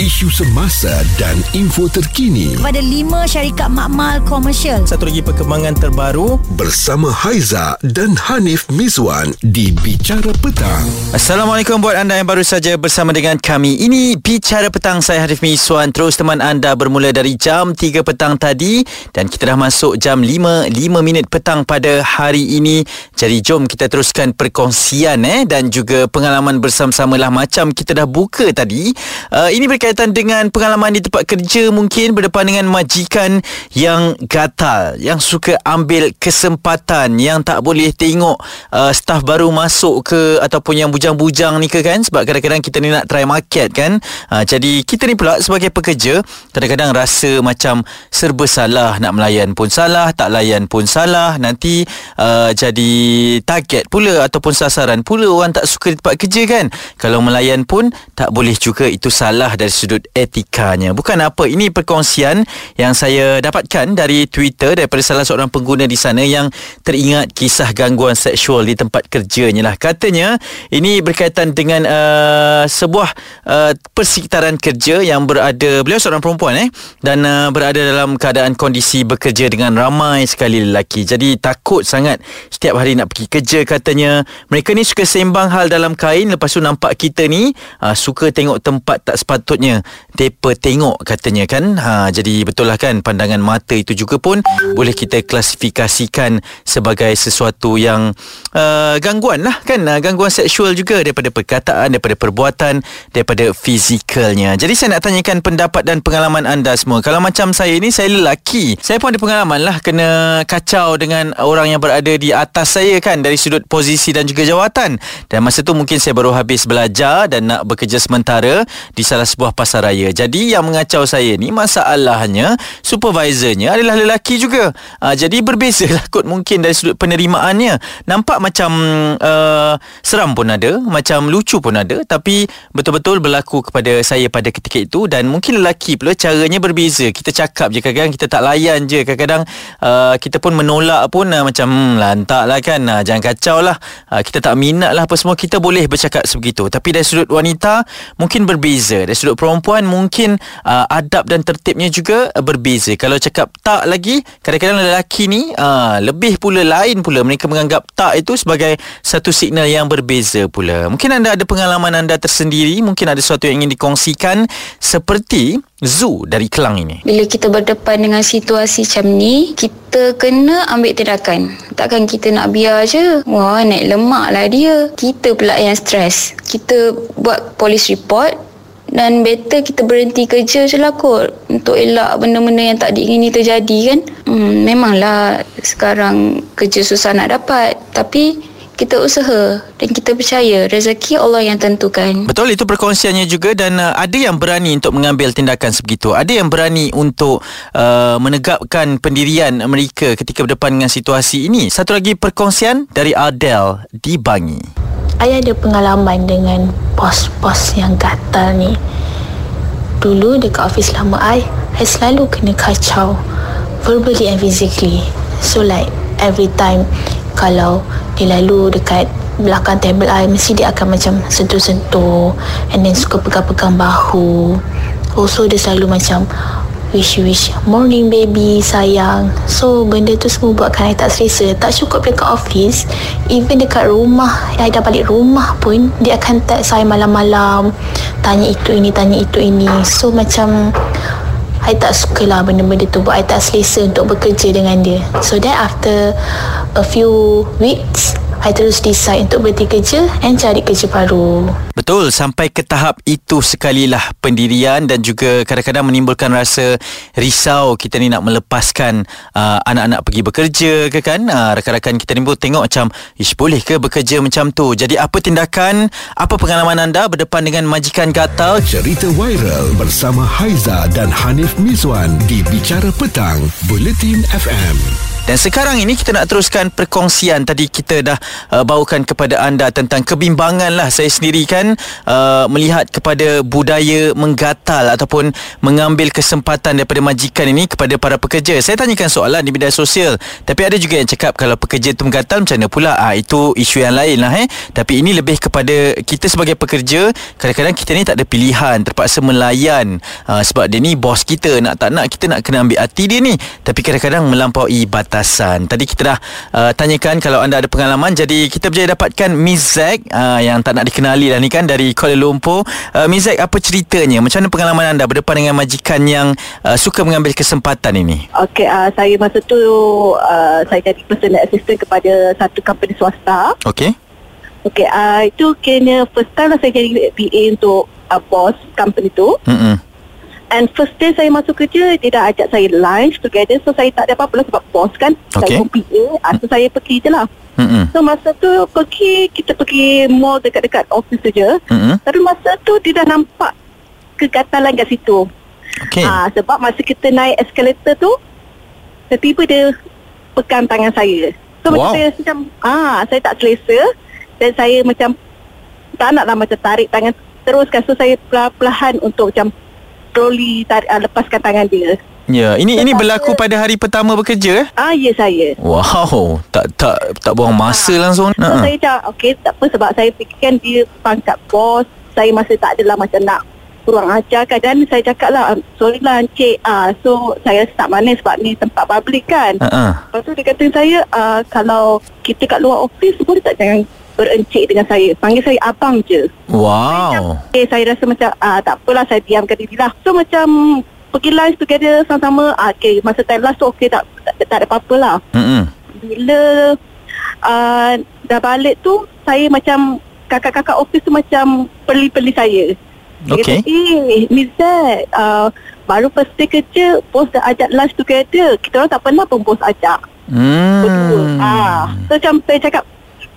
isu semasa dan info terkini kepada lima syarikat makmal komersial. Satu lagi perkembangan terbaru bersama Haiza dan Hanif Mizwan di Bicara Petang. Assalamualaikum buat anda yang baru saja bersama dengan kami. Ini Bicara Petang saya Hanif Mizwan terus teman anda bermula dari jam 3 petang tadi dan kita dah masuk jam 5 5 minit petang pada hari ini. Jadi jom kita teruskan perkongsian eh dan juga pengalaman bersama-sama lah macam kita dah buka tadi. Uh, ini berkaitan dengan pengalaman di tempat kerja mungkin berdepan dengan majikan yang gatal, yang suka ambil kesempatan, yang tak boleh tengok uh, staff baru masuk ke ataupun yang bujang-bujang ni ke kan sebab kadang-kadang kita ni nak try market kan. Uh, jadi kita ni pula sebagai pekerja kadang-kadang rasa macam serba salah nak melayan pun salah, tak layan pun salah, nanti uh, jadi target pula ataupun sasaran pula orang tak suka di tempat kerja kan. Kalau melayan pun tak boleh juga itu salah dari sudut etikanya. Bukan apa, ini perkongsian yang saya dapatkan dari Twitter daripada salah seorang pengguna di sana yang teringat kisah gangguan seksual di tempat kerjanya lah. Katanya ini berkaitan dengan uh, sebuah uh, persekitaran kerja yang berada, beliau seorang perempuan eh dan uh, berada dalam keadaan kondisi bekerja dengan ramai sekali lelaki. Jadi takut sangat setiap hari nak pergi kerja katanya. Mereka ni suka sembang hal dalam kain lepas tu nampak kita ni uh, suka tengok tempat tak sepatutnya sepatutnya depa tengok katanya kan. Ha jadi betul lah kan pandangan mata itu juga pun boleh kita klasifikasikan sebagai sesuatu yang uh, gangguan lah kan. Uh, gangguan seksual juga daripada perkataan daripada perbuatan daripada fizikalnya. Jadi saya nak tanyakan pendapat dan pengalaman anda semua. Kalau macam saya ni saya lelaki. Saya pun ada pengalaman lah kena kacau dengan orang yang berada di atas saya kan dari sudut posisi dan juga jawatan. Dan masa tu mungkin saya baru habis belajar dan nak bekerja sementara di salah sebuah pasar raya. Jadi yang mengacau saya ni masalahnya supervisornya adalah lelaki juga. Uh, jadi berbeza lah kot mungkin dari sudut penerimaannya. Nampak macam uh, seram pun ada, macam lucu pun ada tapi betul-betul berlaku kepada saya pada ketika itu dan mungkin lelaki pula caranya berbeza. Kita cakap je kadang-kadang kita tak layan je. Kadang-kadang uh, kita pun menolak pun uh, macam hmm, lantak lah kan. Uh, jangan kacau lah. Uh, kita tak minat lah apa semua. Kita boleh bercakap sebegitu. Tapi dari sudut wanita mungkin berbeza. Dari sudut perempuan mungkin uh, adab dan tertibnya juga uh, berbeza. Kalau cakap tak lagi, kadang-kadang lelaki ni uh, lebih pula lain pula mereka menganggap tak itu sebagai satu signal yang berbeza pula. Mungkin anda ada pengalaman anda tersendiri, mungkin ada sesuatu yang ingin dikongsikan seperti Zoo dari Kelang ini. Bila kita berdepan dengan situasi macam ni, kita kena ambil tindakan. Takkan kita nak biar je. Wah, naik lemak lah dia. Kita pula yang stres. Kita buat polis report, dan better kita berhenti kerja je lah kot untuk elak benda-benda yang tak diingini terjadi kan hmm, memanglah sekarang kerja susah nak dapat tapi kita usaha dan kita percaya rezeki Allah yang tentukan. Betul itu perkongsiannya juga dan uh, ada yang berani untuk mengambil tindakan sebegitu. Ada yang berani untuk uh, menegakkan pendirian mereka ketika berdepan dengan situasi ini. Satu lagi perkongsian dari Adele di Bangi. Saya ada pengalaman dengan bos-bos yang gatal ni. Dulu dekat office lama I, I selalu kena kacau verbally and physically. So like every time kalau dia lalu dekat belakang table I, mesti dia akan macam sentuh-sentuh and then suka pegang-pegang bahu. Also dia selalu macam Wish wish. Morning baby Sayang. So benda tu semua Buatkan I tak selesa. Tak cukup dekat office Even dekat rumah I dah balik rumah pun Dia akan text saya malam-malam. Tanya itu ini Tanya itu ini. So macam I tak suka lah benda-benda tu Buat. I tak selesa Untuk bekerja dengan dia. So then after A few weeks I terus decide untuk berhenti kerja and cari kerja baru. Betul, sampai ke tahap itu sekali lah pendirian dan juga kadang-kadang menimbulkan rasa risau kita ni nak melepaskan uh, anak-anak pergi bekerja ke kan. Uh, rakan-rakan kita ni pun tengok macam, ish boleh ke bekerja macam tu? Jadi apa tindakan, apa pengalaman anda berdepan dengan majikan gatal? Cerita viral bersama Haiza dan Hanif Miswan di Bicara Petang, Bulletin FM. Dan sekarang ini kita nak teruskan perkongsian. Tadi kita dah uh, bawakan kepada anda tentang kebimbangan lah. Saya sendiri kan uh, melihat kepada budaya menggatal ataupun mengambil kesempatan daripada majikan ini kepada para pekerja. Saya tanyakan soalan di media sosial. Tapi ada juga yang cakap kalau pekerja tu menggatal macam mana pula? Ah itu isu yang lain lah eh. Tapi ini lebih kepada kita sebagai pekerja kadang-kadang kita ni tak ada pilihan terpaksa melayan. Uh, sebab dia ni bos kita. Nak tak nak kita nak kena ambil hati dia ni. Tapi kadang-kadang melampaui batasan. Tadi kita dah uh, tanyakan kalau anda ada pengalaman jadi kita berjaya dapatkan Miss Zack uh, yang tak nak dikenali lah ni kan dari Kuala Lumpur. Uh, Miss Zack apa ceritanya? Macam mana pengalaman anda berdepan dengan majikan yang uh, suka mengambil kesempatan ini? Okey, uh, saya masa tu uh, saya jadi personal assistant kepada satu company swasta. Okey. Okey, uh, itu kena first time lah saya jadi PA untuk uh, boss company tu. Mm-mm. And first day saya masuk kerja, dia dah ajak saya lunch together. So saya tak ada apa-apa lah sebab boss kan. Okey. Saya pun PA, uh, so saya pergi je lah. Mm-mm. So masa tu pergi, kita pergi mall dekat-dekat office saja. Tapi masa tu dia dah nampak kegatalan kat situ. Okey. Ah, sebab masa kita naik escalator tu tiba-tiba dia pegang tangan saya. So Wow. macam saya macam ah saya tak selesa dan saya macam tak naklah macam tarik tangan teruskan so saya perlahan-lahan untuk macam slowly tarik, uh, lepaskan tangan dia. Ya, ini ini berlaku pada hari pertama bekerja eh? Ah ya saya. Wow, tak tak tak buang masa langsung. So Ha. saya cakap okey tak apa sebab saya fikirkan dia pangkat bos. Saya masih tak adalah macam nak kurang ajar kan dan saya cakap lah sorry lah encik ah so saya tak manis sebab ni tempat public kan Ha. ha. Lepas tu dia kata saya uh, Kalau kita kat luar office Boleh tak jangan berencik dengan saya Panggil saya abang je Wow. Okay saya rasa macam uh, Tak apalah saya diamkan diri lah So macam Pergi lunch together sama-sama uh, Okay masa time lunch tu okay tak, tak, tak ada apa-apa lah Mm-mm. Bila uh, Dah balik tu Saya macam Kakak-kakak office tu macam Peli-peli saya Dia kata, Eh Miss Zed uh, Baru first day kerja Bos dah ajak lunch together Kita orang tak pernah pun bos ajak berdua. Hmm. Ah, so macam saya cakap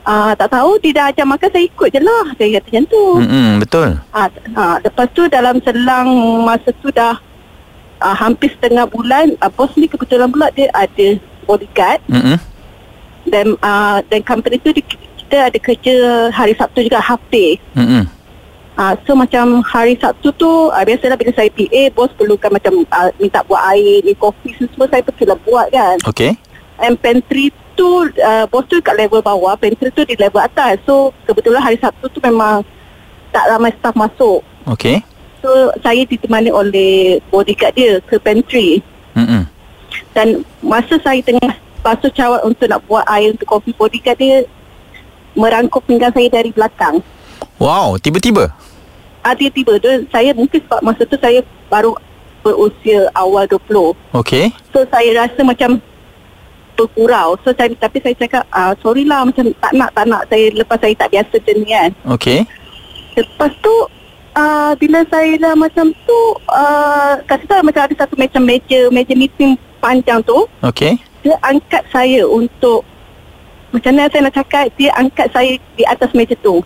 ah tak tahu dia dah ajar makan saya ikut je lah. Saya kata macam tu. Mm-mm, betul. Ah, ah lepas tu dalam selang masa tu dah ah, hampir setengah bulan ah, bos ni kebetulan pula dia ada bodyguard Mm-mm. dan ah, dan company tu di- kita ada kerja hari Sabtu juga half day. Mm-mm. Ah, so macam hari Sabtu tu ah, biasalah bila saya PA bos perlukan macam ah, minta buat air, ni kopi semua saya pergilah buat kan. Okey. And pantry tu uh, Bos tu kat level bawah Pantry tu di level atas So kebetulan hari Sabtu tu memang Tak ramai staff masuk Okey. So saya ditemani oleh bodyguard dia Ke pantry Mm-mm. Dan masa saya tengah Basuh cawan untuk nak buat air Untuk kopi bodyguard dia Merangkup pinggang saya dari belakang Wow, tiba-tiba. ah, Tiba-tiba tu Saya mungkin sebab masa tu saya Baru berusia awal 20 Okey. So saya rasa macam bergurau. So saya tapi saya cakap ah sorry lah macam tak nak tak nak saya lepas saya tak biasa macam ni kan. Okey. Lepas tu ah bila saya dah macam tu ah kata saya macam ada satu macam meja meja meeting panjang tu Okey. dia angkat saya untuk macam mana saya nak cakap dia angkat saya di atas meja tu.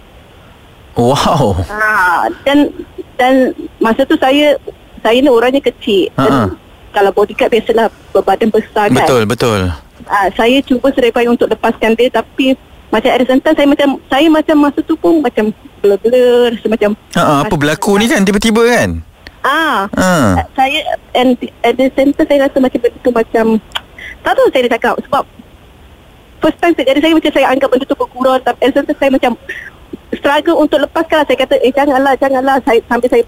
Wow. Ah dan dan masa tu saya saya ni orangnya kecil. Ha-ha. Dan kalau bodyguard biasalah berbadan besar kan. Betul, betul. Uh, saya cuba upaya untuk lepaskan dia tapi macam at the same time saya macam saya macam masa tu pun macam blur-blur rasa macam Ha, apa berlaku ni kan tiba-tiba kan? ah Ha. saya and at the same time saya rasa macam benda tu macam tak tahu saya nak cakap sebab first time saya- jadi saya macam saya anggap benda tu berkurang tapi at the same time saya macam struggle untuk lepaskan saya kata eh janganlah janganlah saya sampai saya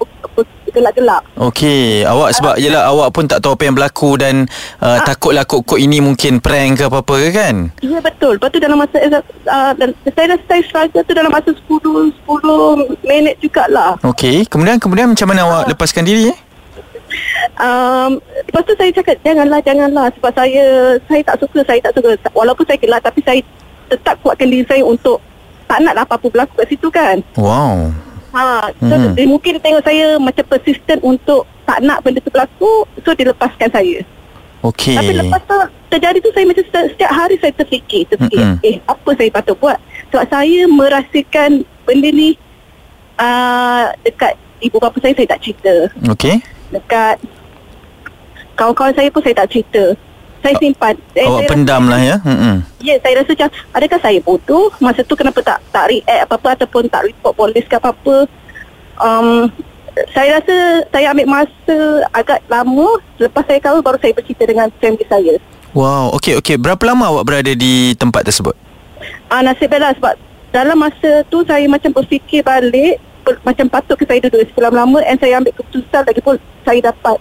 gelak-gelak Okey, awak sebab yelah awak pun tak tahu apa yang berlaku dan uh, takutlah kok-kok ini mungkin prank ke apa-apa ke kan? Ya betul. Lepas tu dalam masa uh, dan saya rasa saya struggle tu dalam masa 10 10 minit jugalah. Okey, kemudian kemudian macam mana awak lepaskan diri eh? Um, lepas tu saya cakap janganlah janganlah sebab saya saya tak suka saya tak suka walaupun saya gelak tapi saya tetap kuatkan diri saya untuk tak nak lah apa-apa berlaku kat situ kan. Wow. Ha, so Mhm. dia mungkin dia tengok saya macam persistent untuk tak nak benda tu berlaku so dia lepaskan saya. Okey. Tapi lepas tu terjadi tu saya macam setiap, setiap hari saya terfikir, terfikir Mm-mm. eh apa saya patut buat? Sebab saya merasakan benda ni uh, dekat ibu bapa saya saya tak cerita. Okey. Dekat kawan-kawan saya pun saya tak cerita. Saya simpan. Eh, Awak saya pendam rasa, lah ya. Mm-mm. Ya, saya rasa macam adakah saya bodoh masa tu kenapa tak tak react apa-apa ataupun tak report polis ke apa-apa. Um, saya rasa saya ambil masa agak lama lepas saya kahwin baru saya bercerita dengan family saya. Wow, okey okey. Berapa lama awak berada di tempat tersebut? Ah nasib baiklah sebab dalam masa tu saya macam berfikir balik ber, macam patut ke saya duduk sekolah lama and saya ambil keputusan lagi pun saya dapat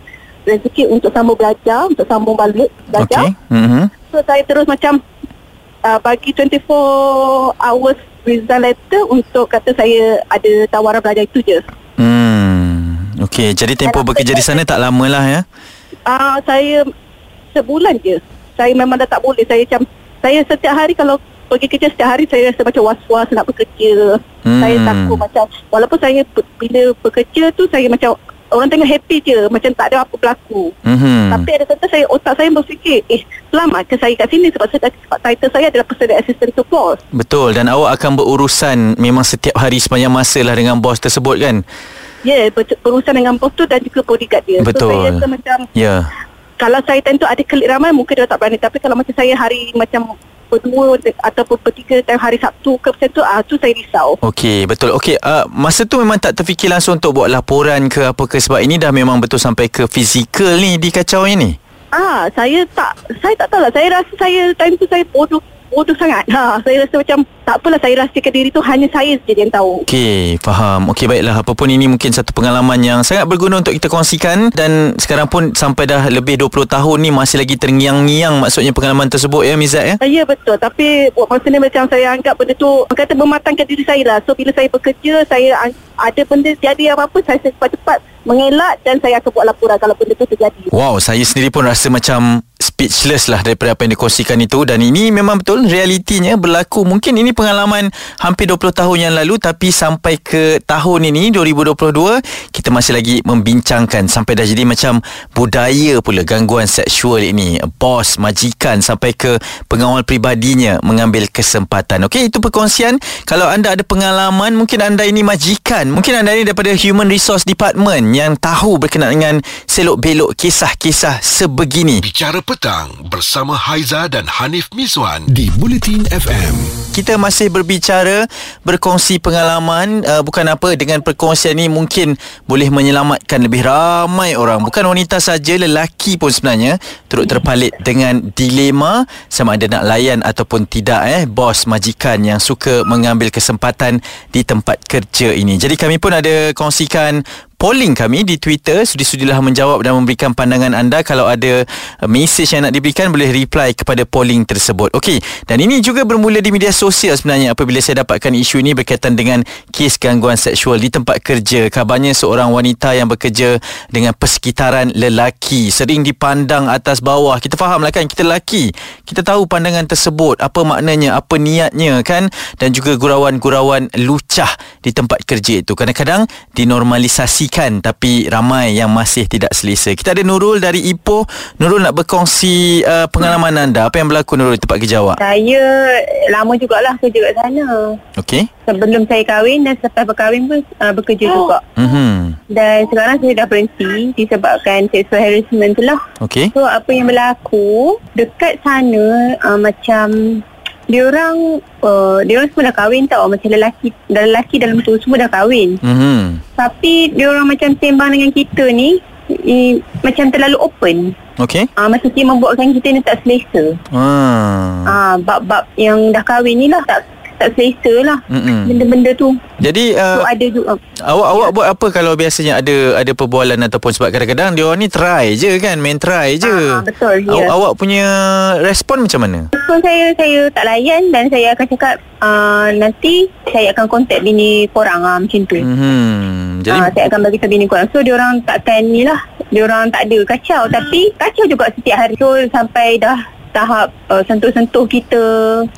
rezeki untuk sambung belajar, untuk sambung balik belajar. Okey. Mhm. So saya terus macam uh, bagi 24 hours result letter untuk kata saya ada tawaran belajar itu je. Hmm. Okey, jadi tempoh bekerja di sana tak lama lah ya. Ah uh, saya sebulan je. Saya memang dah tak boleh. Saya macam saya setiap hari kalau pergi kerja setiap hari saya rasa macam was-was nak bekerja. Hmm. Saya takut macam walaupun saya bila bekerja tu saya macam orang tengah happy je macam tak ada apa berlaku. Mhm. Tapi ada kata saya otak saya berfikir eh selamat ke saya kat sini sebab saya sebab title saya adalah personal assistant to boss. Betul dan awak akan berurusan memang setiap hari sepanjang masa lah dengan bos tersebut kan? Ya, yeah, ber- berurusan dengan bos tu dan juga bodyguard dia. Betul. So saya rasa macam Ya. kalau saya tentu ada kelik ramai mungkin dia tak berani tapi kalau macam saya hari macam berdua de- ataupun bertiga time hari Sabtu ke macam tu ah tu saya risau. Okey, betul. Okey, uh, masa tu memang tak terfikir langsung untuk buat laporan ke apa ke sebab ini dah memang betul sampai ke fizikal ni di kacau ni. Ah saya tak saya tak tahu lah saya rasa saya time tu saya bodoh bodoh sangat. Ha saya rasa macam tak apalah saya rahsiakan diri tu hanya saya saja yang tahu. Okey, faham. Okey, baiklah. Apa pun ini mungkin satu pengalaman yang sangat berguna untuk kita kongsikan dan sekarang pun sampai dah lebih 20 tahun ni masih lagi terngiang-ngiang maksudnya pengalaman tersebut ya Mizat ya. Ya betul tapi buat masa ni macam saya anggap benda tu kata mematangkan diri saya lah. So bila saya bekerja saya ada benda jadi apa-apa saya cepat-cepat mengelak dan saya akan buat laporan kalau benda tu terjadi. Wow, saya sendiri pun rasa macam speechless lah daripada apa yang dikongsikan itu dan ini memang betul realitinya berlaku. Mungkin ini pengalaman hampir 20 tahun yang lalu tapi sampai ke tahun ini 2022 kita masih lagi membincangkan sampai dah jadi macam budaya pula gangguan seksual ini. Bos, majikan sampai ke pengawal pribadinya mengambil kesempatan. Okey, itu perkongsian. Kalau anda ada pengalaman, mungkin anda ini majikan. Mungkin anda ini daripada Human Resource Department yang tahu berkenaan dengan selok-belok kisah-kisah sebegini. Bicara petang bersama Haiza dan Hanif Miswan di Bulletin FM. Kita masih berbicara berkongsi pengalaman uh, bukan apa dengan perkongsian ni mungkin boleh menyelamatkan lebih ramai orang bukan wanita saja lelaki pun sebenarnya turut terpalit dengan dilema sama ada nak layan ataupun tidak eh bos majikan yang suka mengambil kesempatan di tempat kerja ini. Jadi kami pun ada kongsikan polling kami di Twitter sudi-sudilah menjawab dan memberikan pandangan anda kalau ada uh, mesej yang nak diberikan boleh reply kepada polling tersebut. Okey, dan ini juga bermula di media sosial sebenarnya apabila saya dapatkan isu ini berkaitan dengan kes gangguan seksual di tempat kerja. Kabarnya seorang wanita yang bekerja dengan persekitaran lelaki sering dipandang atas bawah. Kita fahamlah kan kita lelaki. Kita tahu pandangan tersebut, apa maknanya, apa niatnya kan dan juga gurauan-gurauan lucah di tempat kerja itu. Kadang-kadang dinormalisasikan tapi ramai yang masih tidak selesa. Kita ada Nurul dari Ipoh. Nurul nak berkongsi uh, pengalaman anda. Apa yang berlaku Nurul di tempat kerja awak? Saya lama jugalah kerja kat sana. Okey. Sebelum saya kahwin dan selepas berkahwin pun uh, bekerja juga. Mhm. Dan sekarang saya dah berhenti disebabkan sexual harassment tu lah. Okey. So apa yang berlaku dekat sana uh, macam dia orang uh, dia orang semua dah kahwin tau macam lelaki dah lelaki dalam tu semua dah kahwin. Mhm. Tapi dia orang macam sembang dengan kita ni i, macam terlalu open. Okey. Ah uh, dia membuatkan kita ni tak selesa. Ah. Ah bab-bab yang dah kahwin ni lah tak tak selesa lah Mm-mm. benda-benda tu. Jadi So uh, ada juga awak awak buat apa kalau biasanya ada ada perbualan ataupun sebab kadang-kadang dia orang ni try je kan, main try je. Ah, betul, ya. Awak awak punya respon macam mana? So saya saya tak layan dan saya akan cakap uh, nanti saya akan kontak bini korang ah macam tu. Hmm. Mhm. Jadi Uh, saya akan bagi tahu bini korang. So dia orang takkan ni lah. Dia orang tak ada kacau tapi kacau juga setiap hari. So sampai dah tahap uh, sentuh-sentuh kita.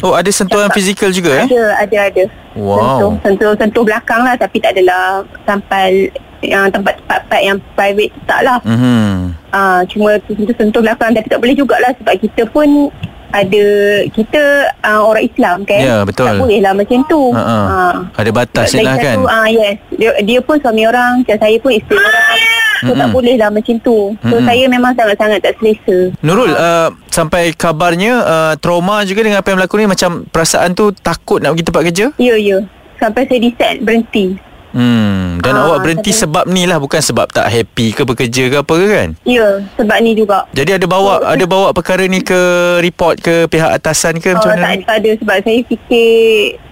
oh ada sentuhan Cakap. fizikal juga eh? Ada ada ada. Wow. Sentuh, sentuh sentuh belakang lah tapi tak adalah sampai yang tempat-tempat yang private tu tak lah. Mhm. Ah, cuma sentuh-sentuh belakang tapi tak boleh jugalah sebab kita pun ada kita uh, orang Islam kan. Ya, betul. Tak boleh lah macam tu. Ha-ha. Ah. Ada Lagi lah kan. satu, ah yes. Dia, dia pun suami orang, macam saya pun isteri orang. So tak Mm-mm. boleh lah macam tu So Mm-mm. saya memang sangat-sangat tak selesa Nurul uh, Sampai kabarnya uh, Trauma juga dengan apa yang berlaku ni Macam perasaan tu Takut nak pergi tempat kerja Ya ya Sampai saya decide berhenti Hmm, dan Ah, awak berhenti tapi- sebab ni lah bukan sebab tak happy ke bekerja ke apa ke kan? Ya sebab ni juga Jadi ada bawa Oh, ada bawa perkara ni ke report ke pihak atasan ke Oh, macam tak, mana? tak ada sebab saya fikir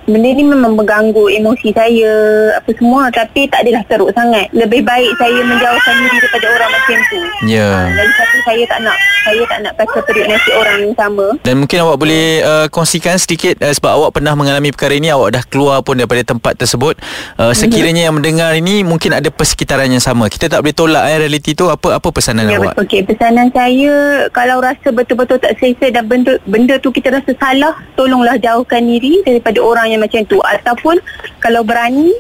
benda ni memang mengganggu emosi saya apa semua tapi tak adalah teruk sangat. Lebih baik saya menjauhkan diri daripada orang macam tu. Ya. Ah, Lagi satu saya tak nak saya tak nak pakai periuk nasi orang yang sama. Dan mungkin awak boleh uh, kongsikan sedikit uh, sebab awak pernah mengalami perkara ini awak dah keluar pun daripada tempat tersebut. Uh, sekiranya yang mendengar ini mungkin ada persekitaran yang sama. Kita tak boleh tolak eh realiti tu apa apa pesanan Ya awak? Okey, pesanan saya kalau rasa betul-betul tak selesa dan benda benda tu kita rasa salah, tolonglah jauhkan diri daripada orang yang macam tu ataupun kalau berani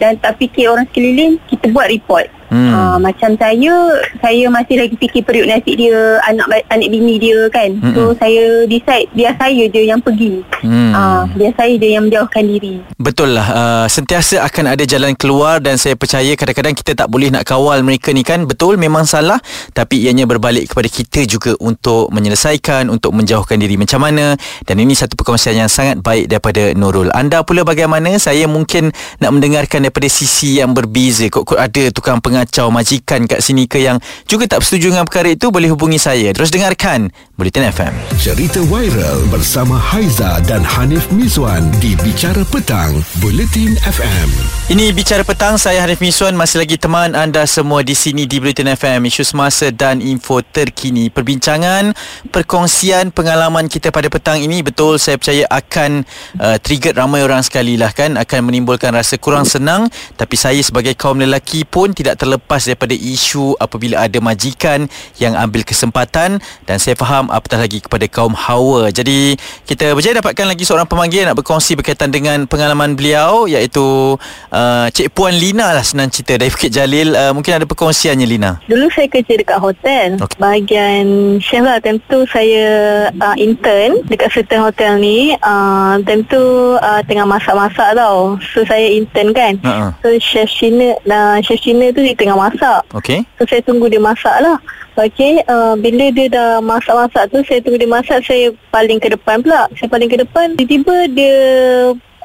dan tak fikir orang sekeliling, kita buat report. Hmm. Hmm. Uh, macam saya saya masih lagi fikir periuk nasi dia anak anak bini dia kan. Mm-mm. so saya decide biar saya je yang pergi. Hmm. uh, biar saya je yang menjauhkan diri. Betul lah. Uh, Sentiasa akan ada jalan keluar Dan saya percaya kadang-kadang kita tak boleh nak kawal mereka ni kan. Betul memang salah. Tapi ianya berbalik kepada kita juga Untuk menyelesaikan Untuk menjauhkan diri macam mana. Dan ini satu perkongsian yang sangat baik Daripada Nurul. Anda pula bagaimana? Saya mungkin nak mendengarkan daripada sisi yang berbeza. Kok-kok ada tukang pengacau majikan kat sini ke Yang juga tak bersetuju dengan perkara itu Boleh hubungi saya. Terus dengarkan Bulletin FM Cerita viral bersama Haiza dan Hanif Miswan di Bicara Petang, Buletin FM. Ini Bicara Petang, saya Hanif Miswan masih lagi teman anda semua di sini di Bulletin FM, isu semasa dan info terkini. Perbincangan, perkongsian pengalaman kita pada petang ini betul saya percaya akan uh, trigger ramai orang sekali lah kan, akan menimbulkan rasa kurang senang. Tapi saya sebagai kaum lelaki pun tidak terlepas daripada isu apabila ada majikan yang ambil kesempatan dan saya faham apatah lagi kepada kaum hawa. Jadi kita berjaya dapatkan lagi seorang pemanggil nak berkongsi berkaitan dengan pengalaman beliau iaitu uh, Cik Puan Lina lah senang cerita dari Bukit Jalil. Uh, mungkin ada perkongsiannya Lina. Dulu saya kerja dekat hotel okay. Bahagian chef lah Time tu saya uh, intern Dekat certain hotel ni uh, Time tu uh, tengah masak-masak tau So saya intern kan Ha-ha. So chef Cina uh, Chef Cina tu dia tengah masak. Okey. So saya tunggu dia masak lah. Okay uh, Bila dia dah masak-masak tu Saya tunggu dia masak Saya paling ke depan pula. Saya paling ke depan Tiba-tiba dia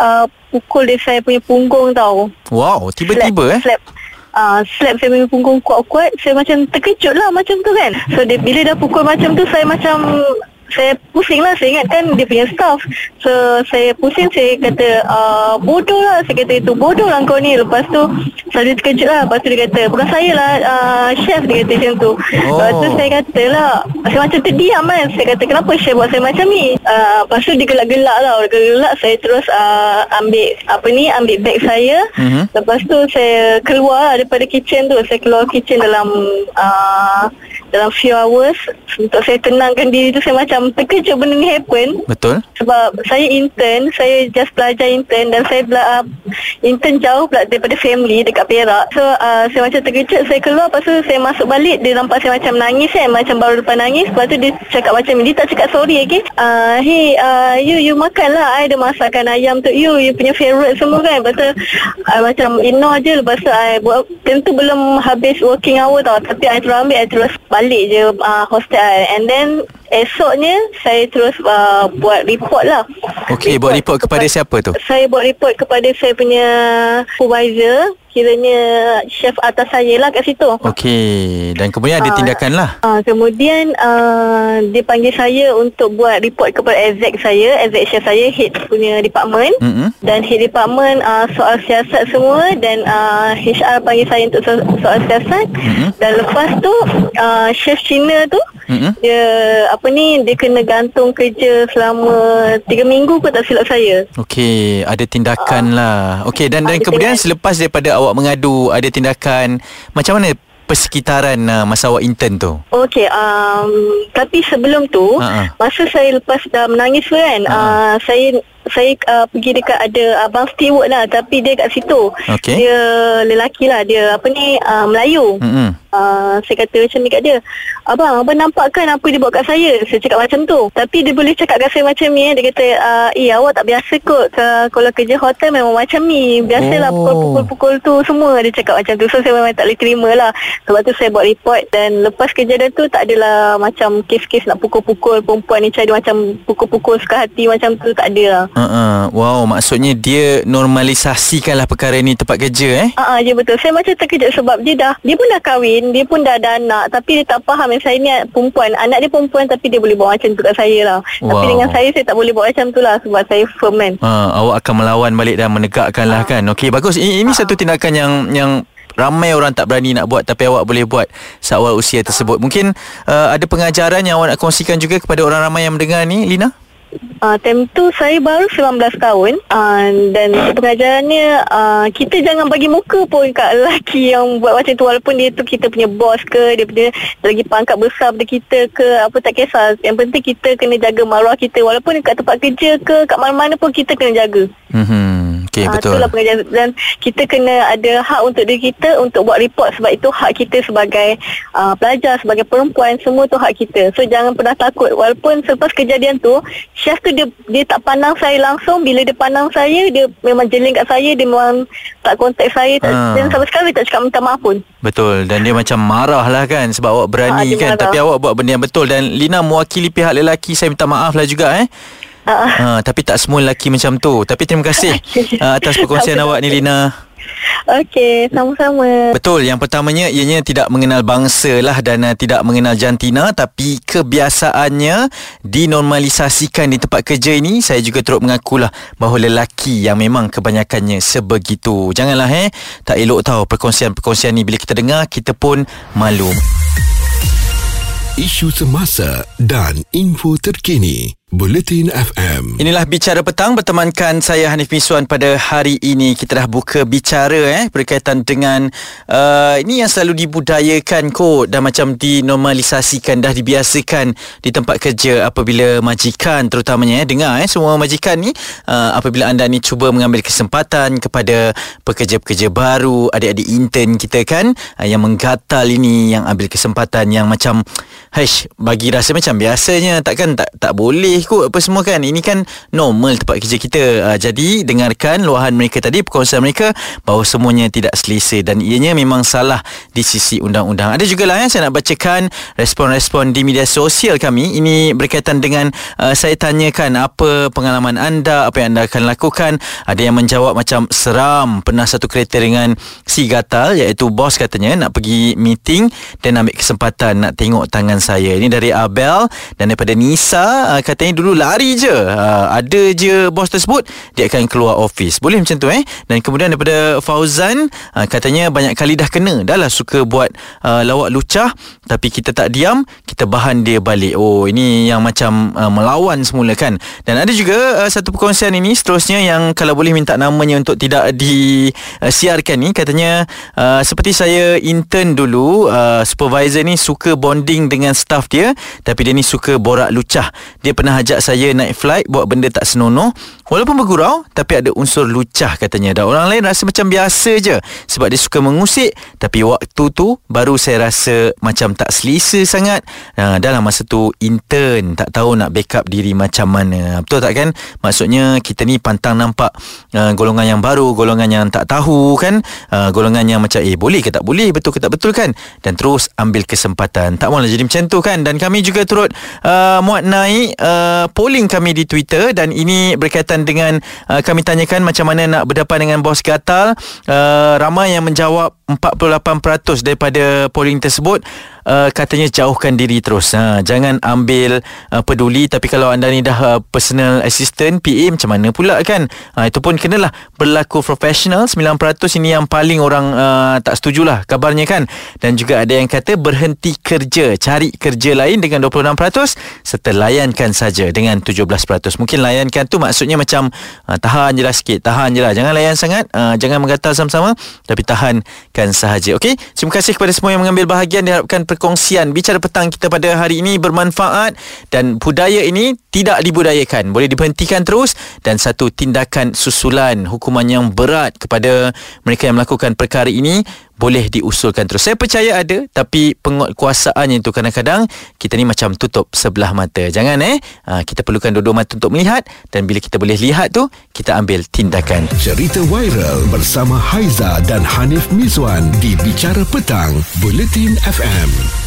uh, Pukul dia saya punya punggung tau. Wow, tiba-tiba eh. slap. Uh, slap saya punya punggung kuat-kuat saya macam terkejut lah macam tu kan. So dia, bila dah pukul macam tu saya macam saya pusing lah Saya ingat kan dia punya staff. So saya pusing Saya kata uh, Bodoh lah. Saya kata itu Bodoh lah kau ni. Lepas tu Saya terkejut lah. Lepas tu dia kata Bukan saya lah uh, Chef dia kata macam tu. Oh. Lepas tu saya kata lah Saya macam terdiam kan. Saya kata kenapa chef buat saya macam ni? Uh, Lepas tu dia gelak-gelak lah. Dia gelak Saya terus uh, Ambil Apa ni Ambil beg saya. Mhm. Lepas tu saya keluar lah daripada kitchen tu. Saya keluar kitchen dalam uh, Dalam few hours. Untuk saya tenangkan diri tu Saya macam terkejut benda ni happen Betul? sebab saya intern, saya just belajar intern dan saya bela, uh, intern jauh pula daripada family dekat Perak. So uh, saya macam terkejut, saya keluar lepas tu saya masuk balik, dia nampak saya macam nangis kan, macam baru depan nangis. Lepas tu dia cakap macam dia tak cakap sorry okay. Uh, hey, uh, you you makan lah, I dah masakkan ayam tu, you, you punya favourite semua kan. Lepas tu uh, macam ignore je, lepas tu I buat, tentu belum habis working hour tau. Tapi I terus ambil, I terus balik je uh, hostel I. And then esoknya saya terus uh, buat report lah. Okey, buat report kepada siapa tu? Saya buat report kepada saya punya supervisor, kiranya chef atas saya lah kat situ. Okey, dan kemudian ada Ah. tindakan lah. Uh, kemudian uh, dia panggil saya untuk buat report kepada exec saya, exec chef saya, head punya department. Mm-mm. Dan head department uh, soal siasat semua dan uh, HR panggil saya untuk so- soal siasat. Mm-mm. Dan lepas tu uh, chef Cina tu Mm-mm. dia apa ni dia kena gantung kerja selama 3 minggu kot tak silap saya. Okey, ada tindakan lah. Okey, dan dan kemudian tindakan. selepas daripada awak mengadu, ada tindakan macam mana persekitaran uh, masa awak intern tu? Okey, um, tapi sebelum tu, ha. masa saya lepas dah menangis tu kan, ha. uh, saya saya uh, pergi dekat ada abang steward lah tapi dia kat situ. Okey. Dia lelaki lah dia apa ni uh, Melayu. Mm-mm. Uh, saya kata macam ni kat dia Abang, abang nampak kan apa dia buat kat saya Saya cakap macam tu Tapi dia boleh cakap kat saya macam ni eh. Dia kata uh, Eh awak tak biasa kot Ke- Kalau kerja hotel memang macam ni Biasalah Oh. pukul-pukul-pukul tu Semua dia cakap macam tu So saya memang tak boleh terima lah Sebab tu saya buat report Dan lepas kejadian tu Tak adalah macam Kes-kes nak pukul-pukul Perempuan ni cari macam Pukul-pukul suka hati Macam tu tak ada lah Uh-uh. Wow, maksudnya dia normalisasikanlah perkara ni tempat kerja eh? Ah, uh, ya betul. Saya macam terkejut sebab dia dah dia pun dah kahwin, dia pun dah ada anak tapi dia tak faham yang saya ni perempuan. Anak dia perempuan tapi dia boleh buat macam tu kat saya lah. Wow. Tapi dengan saya saya tak boleh buat macam tu lah sebab saya firm kan. Uh, awak akan melawan balik dan menegakkan lah kan. Okey, bagus. Ini, ini satu tindakan yang yang ramai orang tak berani nak buat tapi awak boleh buat seawal usia tersebut. Mungkin uh, ada pengajaran yang awak nak kongsikan juga kepada orang ramai yang mendengar ni, Lina? Uh, time tu saya baru 19 tahun uh, dan pengajarannya uh, kita jangan bagi muka pun kat lelaki yang buat macam tu. Walaupun dia tu kita punya bos ke dia punya lagi pangkat besar daripada kita ke apa tak kisah. Yang penting kita kena jaga maruah kita. Walaupun kat tempat kerja ke kat mana-mana pun kita kena jaga. Mhm. Okey, Ah, betul. Itulah pengajaran dan kita kena ada hak untuk diri kita untuk buat report sebab itu hak kita sebagai uh, pelajar sebagai perempuan semua tu hak kita. So jangan pernah takut walaupun selepas kejadian tu chef tu dia dia tak pandang saya langsung bila dia pandang saya dia memang jeling kat saya dia memang tak kontak saya tak, Ah. dan sampai sekarang dia tak cakap minta maaf pun. Betul dan dia macam marah lah kan sebab awak berani dia kan marah. tapi awak buat benda yang betul dan Lina mewakili pihak lelaki saya minta maaf lah juga eh. Uh, Ha, tapi tak semua lelaki macam tu. Tapi terima kasih uh, atas perkongsian awak ni Lina. Okey, sama-sama. Betul, yang pertamanya ianya tidak mengenal bangsa lah dan uh, tidak mengenal jantina tapi kebiasaannya dinormalisasikan di tempat kerja ini. Saya juga turut mengakulah bahawa lelaki yang memang kebanyakannya sebegitu. Janganlah eh, tak elok tahu perkongsian-perkongsian ni bila kita dengar kita pun malu. Isu semasa dan info terkini. Bulletin FM. Inilah Bicara Petang bertemankan saya Hanif Miswan pada hari ini. Kita dah buka bicara eh berkaitan dengan uh, ini yang selalu dibudayakan kot dan macam dinormalisasikan dah dibiasakan di tempat kerja apabila majikan terutamanya eh dengar eh semua majikan ni uh, apabila anda ni cuba mengambil kesempatan kepada pekerja-pekerja baru, adik-adik intern kita kan uh, yang menggatal ini yang ambil kesempatan yang macam Haish, bagi rasa macam biasanya takkan tak tak boleh kot apa semua kan. Ini kan normal tempat kerja kita. Uh, jadi dengarkan luahan mereka tadi, perkongsian mereka bahawa semuanya tidak selesa dan ianya memang salah di sisi undang-undang. Ada juga lah yang saya nak bacakan respon-respon di media sosial kami. Ini berkaitan dengan uh, saya tanyakan apa pengalaman anda, apa yang anda akan lakukan. Ada yang menjawab macam seram. Pernah satu kereta dengan si gatal iaitu bos katanya nak pergi meeting dan ambil kesempatan nak tengok tangan saya. Ini dari Abel dan daripada Nisa uh, katanya dulu lari je. Uh, ada je bos tersebut dia akan keluar office. Boleh macam tu eh. Dan kemudian daripada Fauzan uh, katanya banyak kali dah kena. Dah lah suka buat uh, lawak lucah tapi kita tak diam, kita bahan dia balik. Oh, ini yang macam uh, melawan semula kan. Dan ada juga uh, satu perkongsian ini seterusnya yang kalau boleh minta namanya untuk tidak disiarkan ni katanya uh, seperti saya intern dulu uh, supervisor ni suka bonding dengan staff dia tapi dia ni suka borak lucah. Dia pernah ajak saya naik flight buat benda tak senonoh walaupun bergurau tapi ada unsur lucah katanya. Dan orang lain rasa macam biasa je sebab dia suka mengusik tapi waktu tu baru saya rasa macam tak selesa sangat. Uh, dalam masa tu intern tak tahu nak backup diri macam mana. Betul tak kan? Maksudnya kita ni pantang nampak uh, golongan yang baru, golongan yang tak tahu kan? Uh, golongan yang macam eh boleh ke tak boleh, betul ke tak betul kan? Dan terus ambil kesempatan. Tak maulah jadi macam tu kan? Dan kami juga turut uh, muat naik uh, polling kami di Twitter dan ini berkaitan dengan uh, kami tanyakan macam mana nak berdepan dengan bos gatal. Uh, ramai yang menjawab 48% daripada polling tersebut uh, katanya jauhkan diri terus. Ha, jangan ambil uh, peduli tapi kalau anda ni dah uh, personal assistant PA macam mana pula kan? Ha, itu pun kenalah berlaku profesional 9% ini yang paling orang uh, tak setujulah kabarnya kan. Dan juga ada yang kata berhenti kerja, cari kerja lain dengan 26% serta layankan saja dengan 17%. Mungkin layankan tu maksudnya macam uh, tahan je lah sikit, tahan je lah. Jangan layan sangat, uh, jangan menggatal sama-sama tapi tahankan sahaja. Okey, terima kasih kepada semua yang mengambil bahagian. Diharapkan perkongsian bicara petang kita pada hari ini bermanfaat dan budaya ini tidak dibudayakan. Boleh diberhentikan terus dan satu tindakan susulan hukuman yang berat kepada mereka yang melakukan perkara ini boleh diusulkan terus. Saya percaya ada tapi penguasaannya itu kadang-kadang kita ni macam tutup sebelah mata. Jangan eh. Ha, kita perlukan dua-dua mata untuk melihat dan bila kita boleh lihat tu kita ambil tindakan. Cerita viral bersama Haiza dan Hanif Miswan di Bicara Petang, Bulletin FM.